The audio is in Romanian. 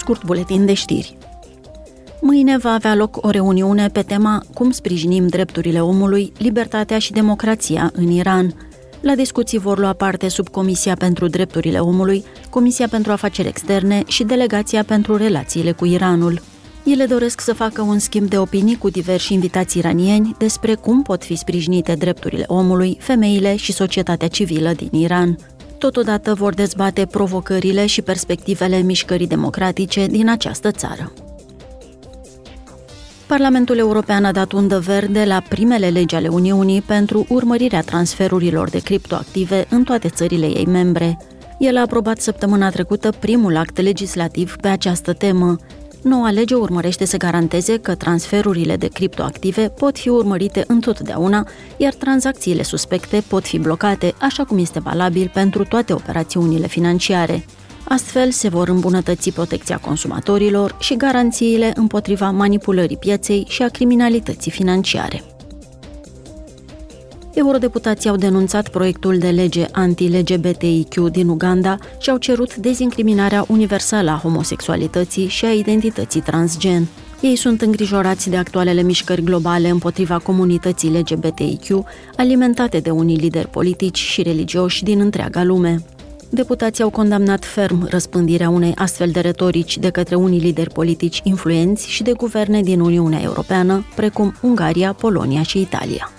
scurt buletin de știri. Mâine va avea loc o reuniune pe tema Cum sprijinim drepturile omului, libertatea și democrația în Iran. La discuții vor lua parte sub Comisia pentru Drepturile Omului, Comisia pentru Afaceri Externe și Delegația pentru Relațiile cu Iranul. Ele doresc să facă un schimb de opinii cu diversi invitați iranieni despre cum pot fi sprijinite drepturile omului, femeile și societatea civilă din Iran. Totodată vor dezbate provocările și perspectivele mișcării democratice din această țară. Parlamentul European a dat undă verde la primele legi ale Uniunii pentru urmărirea transferurilor de criptoactive în toate țările ei membre. El a aprobat săptămâna trecută primul act legislativ pe această temă. Noua lege urmărește să garanteze că transferurile de criptoactive pot fi urmărite întotdeauna, iar tranzacțiile suspecte pot fi blocate, așa cum este valabil pentru toate operațiunile financiare. Astfel se vor îmbunătăți protecția consumatorilor și garanțiile împotriva manipulării pieței și a criminalității financiare. Eurodeputații au denunțat proiectul de lege anti-LGBTIQ din Uganda și au cerut dezincriminarea universală a homosexualității și a identității transgen. Ei sunt îngrijorați de actualele mișcări globale împotriva comunității LGBTIQ, alimentate de unii lideri politici și religioși din întreaga lume. Deputații au condamnat ferm răspândirea unei astfel de retorici de către unii lideri politici influenți și de guverne din Uniunea Europeană, precum Ungaria, Polonia și Italia.